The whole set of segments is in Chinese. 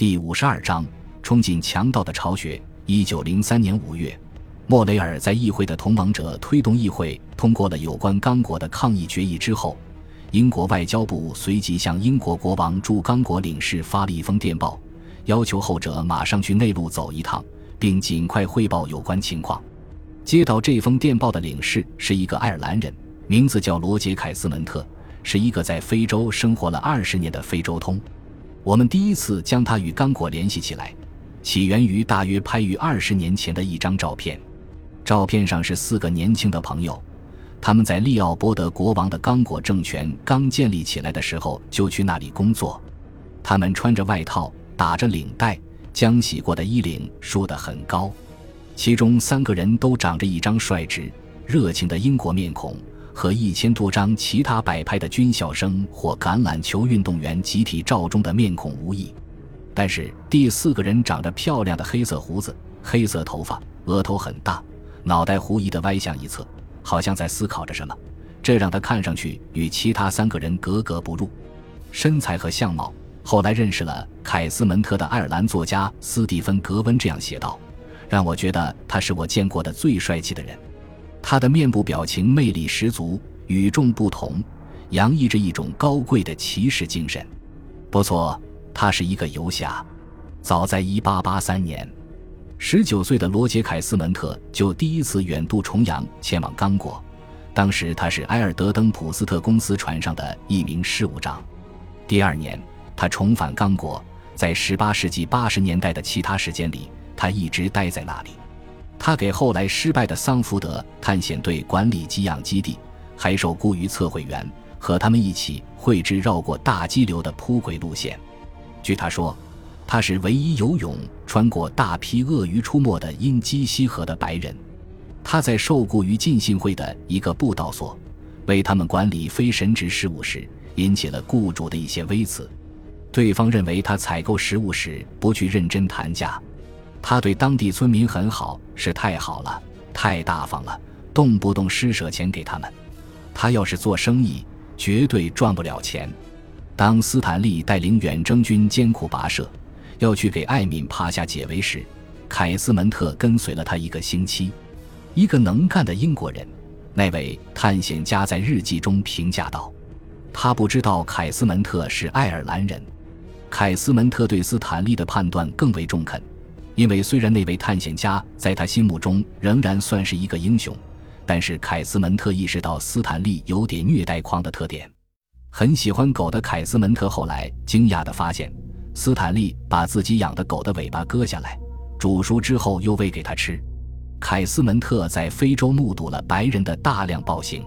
第五十二章：冲进强盗的巢穴。一九零三年五月，莫雷尔在议会的同盟者推动议会通过了有关刚果的抗议决议之后，英国外交部随即向英国国王驻刚果领事发了一封电报，要求后者马上去内陆走一趟，并尽快汇报有关情况。接到这封电报的领事是一个爱尔兰人，名字叫罗杰·凯斯门特，是一个在非洲生活了二十年的非洲通。我们第一次将他与刚果联系起来，起源于大约拍于二十年前的一张照片。照片上是四个年轻的朋友，他们在利奥波德国王的刚果政权刚建立起来的时候就去那里工作。他们穿着外套，打着领带，将洗过的衣领梳得很高。其中三个人都长着一张率直、热情的英国面孔。和一千多张其他摆拍的军校生或橄榄球运动员集体照中的面孔无异，但是第四个人长着漂亮的黑色胡子、黑色头发，额头很大，脑袋狐疑地歪向一侧，好像在思考着什么，这让他看上去与其他三个人格格不入。身材和相貌，后来认识了凯斯门特的爱尔兰作家斯蒂芬·格温这样写道：“让我觉得他是我见过的最帅气的人。”他的面部表情魅力十足，与众不同，洋溢着一种高贵的骑士精神。不错，他是一个游侠。早在1883年，19岁的罗杰·凯斯门特就第一次远渡重洋前往刚果。当时他是埃尔德登普斯特公司船上的一名事务长。第二年，他重返刚果。在18世纪80年代的其他时间里，他一直待在那里。他给后来失败的桑福德探险队管理给养基地，还受雇于测绘员，和他们一起绘制绕过大激流的铺轨路线。据他说，他是唯一游泳穿过大批鳄鱼出没的因基西河的白人。他在受雇于浸信会的一个布道所，为他们管理非神职事务时，引起了雇主的一些微词。对方认为他采购食物时不去认真谈价。他对当地村民很好，是太好了，太大方了，动不动施舍钱给他们。他要是做生意，绝对赚不了钱。当斯坦利带领远征军艰苦跋涉，要去给艾敏帕下解围时，凯斯门特跟随了他一个星期。一个能干的英国人，那位探险家在日记中评价道：“他不知道凯斯门特是爱尔兰人。”凯斯门特对斯坦利的判断更为中肯。因为虽然那位探险家在他心目中仍然算是一个英雄，但是凯斯门特意识到斯坦利有点虐待狂的特点。很喜欢狗的凯斯门特后来惊讶地发现，斯坦利把自己养的狗的尾巴割下来，煮熟之后又喂给他吃。凯斯门特在非洲目睹了白人的大量暴行，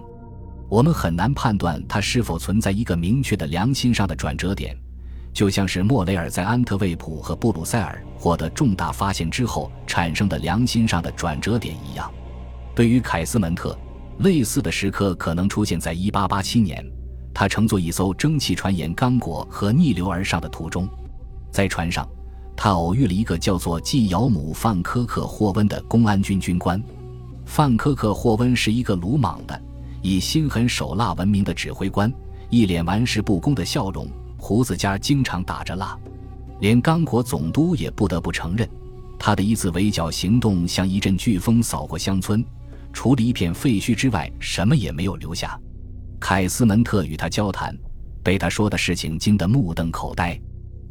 我们很难判断他是否存在一个明确的良心上的转折点。就像是莫雷尔在安特卫普和布鲁塞尔获得重大发现之后产生的良心上的转折点一样，对于凯斯门特，类似的时刻可能出现在1887年，他乘坐一艘蒸汽船沿刚果河逆流而上的途中，在船上，他偶遇了一个叫做季尧姆·范科克霍温的公安军军官。范科克霍温是一个鲁莽的、以心狠手辣闻名的指挥官，一脸玩世不恭的笑容。胡子尖经常打着蜡，连刚果总督也不得不承认，他的一次围剿行动像一阵飓风扫过乡村，除了一片废墟之外，什么也没有留下。凯斯门特与他交谈，被他说的事情惊得目瞪口呆。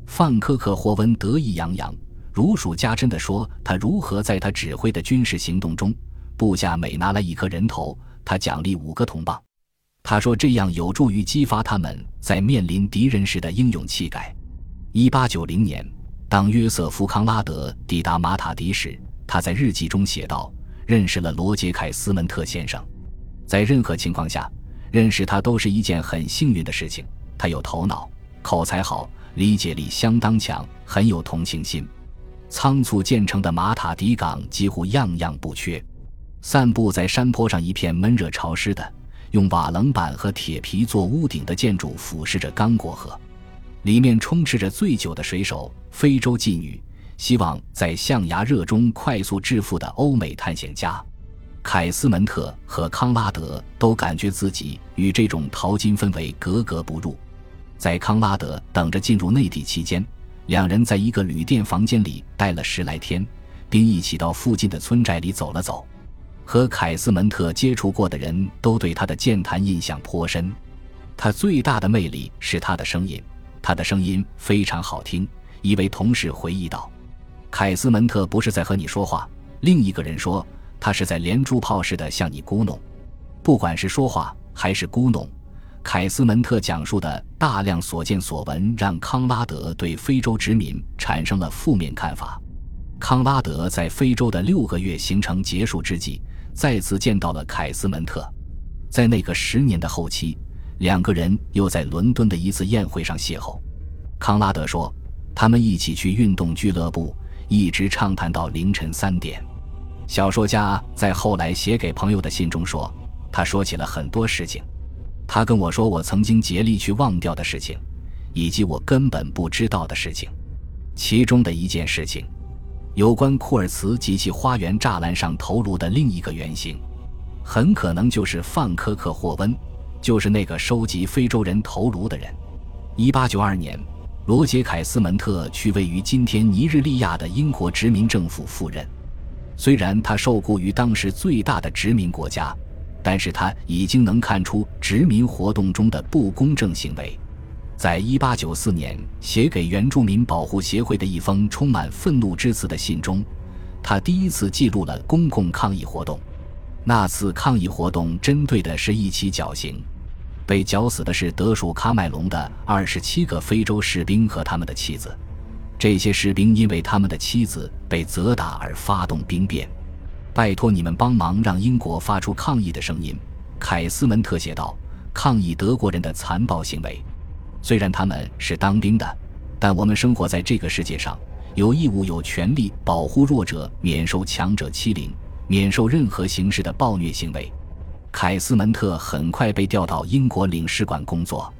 范科克霍温得意洋洋，如数家珍地说他如何在他指挥的军事行动中，部下每拿来一颗人头，他奖励五个铜棒。他说：“这样有助于激发他们在面临敌人时的英勇气概。”一八九零年，当约瑟夫·康拉德抵达马塔迪时，他在日记中写道：“认识了罗杰·凯斯门特先生，在任何情况下认识他都是一件很幸运的事情。他有头脑，口才好，理解力相当强，很有同情心。仓促建成的马塔迪港几乎样样不缺，散布在山坡上一片闷热潮湿的。”用瓦楞板和铁皮做屋顶的建筑俯视着刚果河，里面充斥着醉酒的水手、非洲妓女，希望在象牙热中快速致富的欧美探险家。凯斯门特和康拉德都感觉自己与这种淘金氛围格格不入。在康拉德等着进入内地期间，两人在一个旅店房间里待了十来天，并一起到附近的村寨里走了走。和凯斯门特接触过的人都对他的健谈印象颇深。他最大的魅力是他的声音，他的声音非常好听。一位同事回忆道：“凯斯门特不是在和你说话。”另一个人说：“他是在连珠炮似的向你咕哝。”不管是说话还是咕哝，凯斯门特讲述的大量所见所闻让康拉德对非洲殖民产生了负面看法。康拉德在非洲的六个月行程结束之际，再次见到了凯斯门特。在那个十年的后期，两个人又在伦敦的一次宴会上邂逅。康拉德说，他们一起去运动俱乐部，一直畅谈到凌晨三点。小说家在后来写给朋友的信中说：“他说起了很多事情，他跟我说我曾经竭力去忘掉的事情，以及我根本不知道的事情。其中的一件事情，有关库尔茨及其花园栅栏上头颅的另一个原型，很可能就是范科克霍温，就是那个收集非洲人头颅的人。1892年，罗杰·凯斯门特去位于今天尼日利亚的英国殖民政府赴任。”虽然他受雇于当时最大的殖民国家，但是他已经能看出殖民活动中的不公正行为。在一八九四年写给原住民保护协会的一封充满愤怒之词的信中，他第一次记录了公共抗议活动。那次抗议活动针对的是一起绞刑，被绞死的是德属喀麦隆的二十七个非洲士兵和他们的妻子。这些士兵因为他们的妻子被责打而发动兵变，拜托你们帮忙让英国发出抗议的声音。凯斯门特写道：“抗议德国人的残暴行为。虽然他们是当兵的，但我们生活在这个世界上，有义务、有权利保护弱者，免受强者欺凌，免受任何形式的暴虐行为。”凯斯门特很快被调到英国领事馆工作，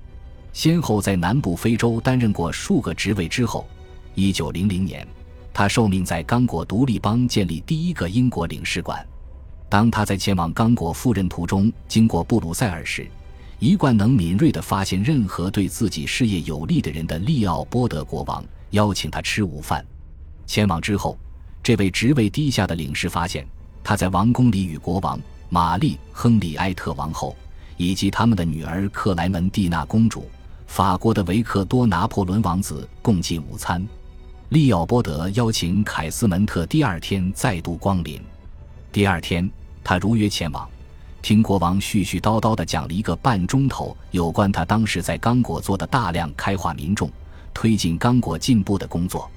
先后在南部非洲担任过数个职位之后。一九零零年，他受命在刚果独立邦建立第一个英国领事馆。当他在前往刚果赴任途中经过布鲁塞尔时，一贯能敏锐地发现任何对自己事业有利的人的利奥波德国王邀请他吃午饭。前往之后，这位职位低下的领事发现他在王宫里与国王玛丽·亨利埃特王后以及他们的女儿克莱门蒂娜公主、法国的维克多·拿破仑王子共进午餐。利奥波德邀请凯斯门特第二天再度光临。第二天，他如约前往，听国王絮絮叨叨地讲了一个半钟头有关他当时在刚果做的大量开化民众、推进刚果进步的工作。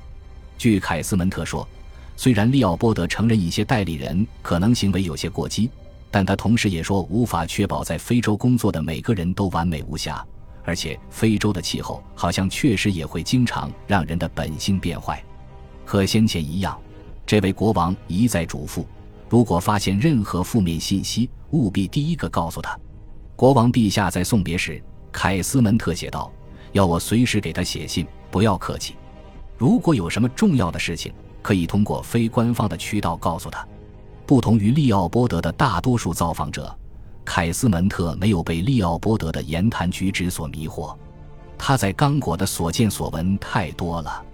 据凯斯门特说，虽然利奥波德承认一些代理人可能行为有些过激，但他同时也说无法确保在非洲工作的每个人都完美无瑕。而且，非洲的气候好像确实也会经常让人的本性变坏。和先前一样，这位国王一再嘱咐：如果发现任何负面信息，务必第一个告诉他。国王陛下在送别时，凯斯门特写道：“要我随时给他写信，不要客气。如果有什么重要的事情，可以通过非官方的渠道告诉他。”不同于利奥波德的大多数造访者。凯斯门特没有被利奥波德的言谈举止所迷惑，他在刚果的所见所闻太多了。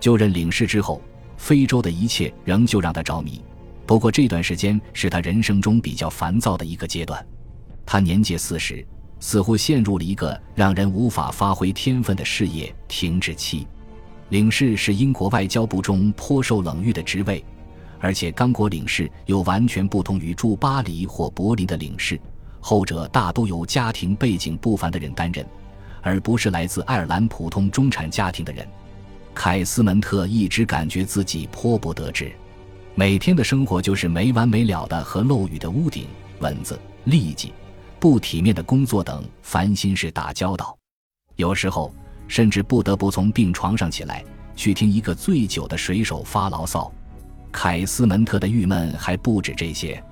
就任领事之后，非洲的一切仍旧让他着迷。不过这段时间是他人生中比较烦躁的一个阶段。他年届四十，似乎陷入了一个让人无法发挥天分的事业停滞期。领事是英国外交部中颇受冷遇的职位，而且刚果领事又完全不同于驻巴黎或柏林的领事。后者大都由家庭背景不凡的人担任，而不是来自爱尔兰普通中产家庭的人。凯斯门特一直感觉自己颇不得志，每天的生活就是没完没了的和漏雨的屋顶、蚊子、痢疾、不体面的工作等烦心事打交道。有时候甚至不得不从病床上起来，去听一个醉酒的水手发牢骚。凯斯门特的郁闷还不止这些，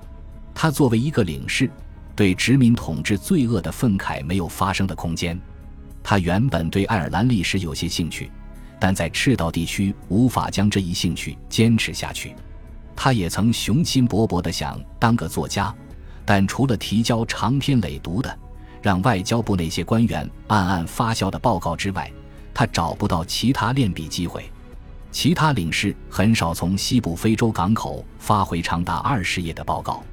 他作为一个领事。对殖民统治罪恶的愤慨没有发生的空间。他原本对爱尔兰历史有些兴趣，但在赤道地区无法将这一兴趣坚持下去。他也曾雄心勃勃地想当个作家，但除了提交长篇累牍的、让外交部那些官员暗暗发笑的报告之外，他找不到其他练笔机会。其他领事很少从西部非洲港口发回长达二十页的报告。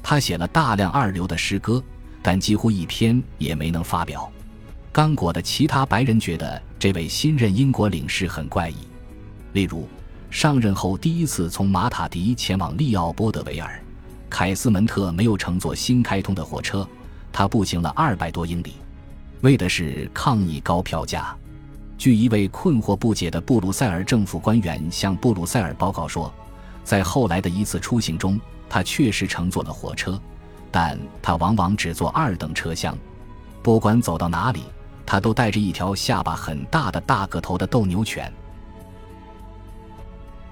他写了大量二流的诗歌，但几乎一篇也没能发表。刚果的其他白人觉得这位新任英国领事很怪异，例如上任后第一次从马塔迪前往利奥波德维尔，凯斯门特没有乘坐新开通的火车，他步行了二百多英里，为的是抗议高票价。据一位困惑不解的布鲁塞尔政府官员向布鲁塞尔报告说，在后来的一次出行中，他确实乘坐了火车，但他往往只坐二等车厢。不管走到哪里，他都带着一条下巴很大的大个头的斗牛犬。